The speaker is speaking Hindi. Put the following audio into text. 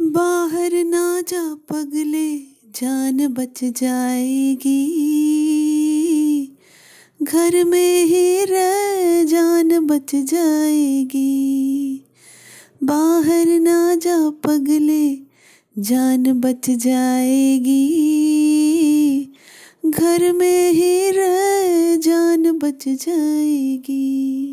बाहर ना जा, पगले जान बच जाएगी। घर में ही रह, जान बच जाएगी। बाहर ना जा, पगले जान बच जाएगी। घर में ही रह, जान बच जाएगी।